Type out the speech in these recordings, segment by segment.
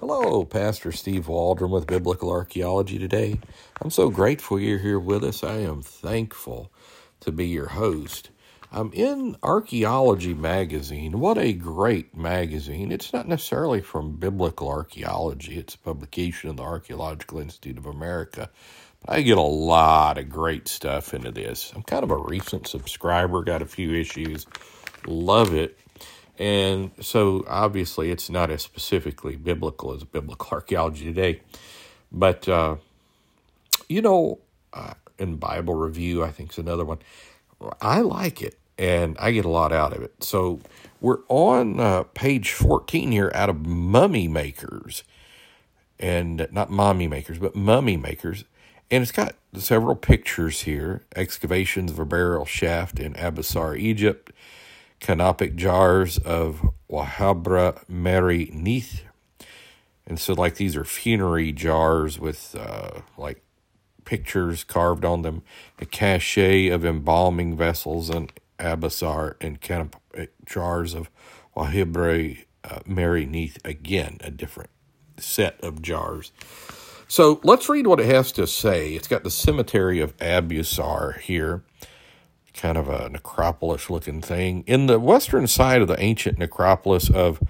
Hello, Pastor Steve Waldron with Biblical Archaeology today. I'm so grateful you're here with us. I am thankful to be your host. I'm in Archaeology Magazine. What a great magazine. It's not necessarily from Biblical Archaeology, it's a publication of the Archaeological Institute of America. But I get a lot of great stuff into this. I'm kind of a recent subscriber, got a few issues. Love it. And so obviously it's not as specifically biblical as biblical archaeology today. But, uh, you know, uh, in Bible Review, I think is another one. I like it and I get a lot out of it. So we're on uh, page 14 here out of Mummy Makers. And not Mommy Makers, but Mummy Makers. And it's got several pictures here excavations of a burial shaft in Abusir, Egypt, canopic jars of Wahibre Mary Neith. And so, like, these are funerary jars with, uh, like, pictures carved on them, a cache of embalming vessels and Abusir and canopic jars of Wahibre uh, Mary Neith. Again, a different set of jars. So let's read what it has to say. It's got the cemetery of Abusir here, kind of a necropolis looking thing. In the western side of the ancient necropolis of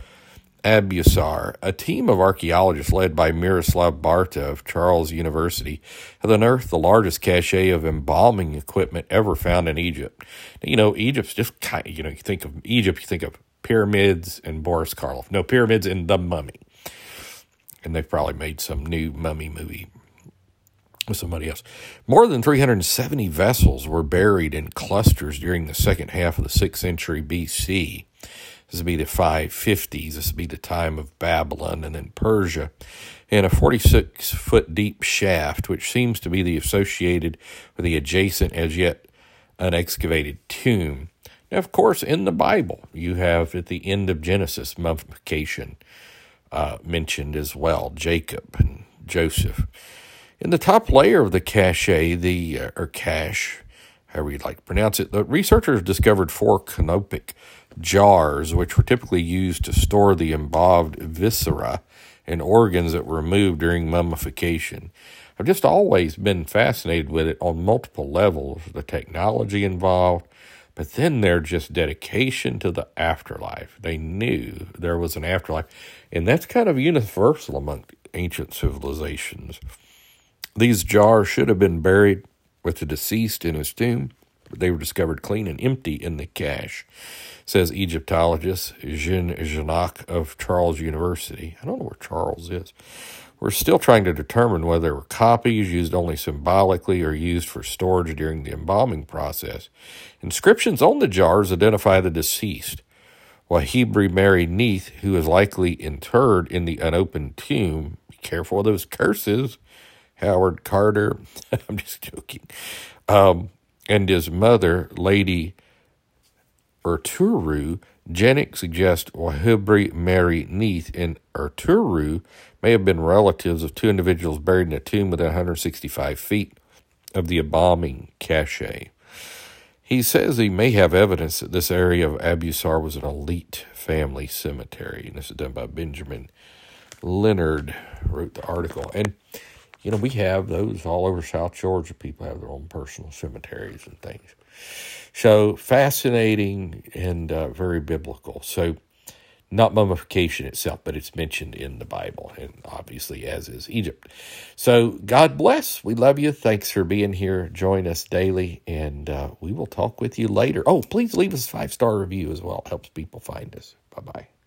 Abusir, a team of archaeologists led by Miroslav Barta of Charles University have unearthed the largest cache of embalming equipment ever found in Egypt. You know, Egypt's just kind of, you know, you think of Egypt, you think of pyramids and Boris Karloff. No, pyramids and the mummy and they've probably made some new mummy movie somebody else. More than 370 vessels were buried in clusters during the second half of the 6th century BC. This would be the 550s. This would be the time of Babylon and then Persia. And a 46 foot deep shaft, which seems to be the associated with the adjacent, as yet unexcavated tomb. Now, of course, in the Bible, you have at the end of Genesis mummification uh, mentioned as well Jacob and Joseph. In the top layer of the cache, the uh, or cache, however you'd like to pronounce it, the researchers discovered four canopic jars, which were typically used to store the embalmed viscera and organs that were removed during mummification. I've just always been fascinated with it on multiple levels the technology involved, but then their just dedication to the afterlife. They knew there was an afterlife. And that's kind of universal among ancient civilizations. These jars should have been buried with the deceased in his tomb, but they were discovered clean and empty in the cache, says Egyptologist Jean Janák of Charles University. I don't know where Charles is. We're still trying to determine whether they were copies used only symbolically or used for storage during the embalming process. Inscriptions on the jars identify the deceased, Wahibre Mary Neith, who is likely interred in the unopened tomb. Be careful of those curses, Howard Carter. I'm just joking. Um, and his mother, Lady Irturu, Janák suggests Wahibre Mary Neith and Irturu may have been relatives of two individuals buried in a tomb within 165 feet of the embalming cache. He says he may have evidence that this area of Abusir was an elite family cemetery. And this is done by Benjamin Leonard, wrote the article. And, you know, we have those all over South Georgia. People have their own personal cemeteries and things. So fascinating and uh, very biblical. So, not mummification itself, but it's mentioned in the Bible, and obviously, as is Egypt. So, God bless. We love you. Thanks for being here. Join us daily, and uh, we will talk with you later. Oh, please leave us a five star review as well. It helps people find us. Bye bye.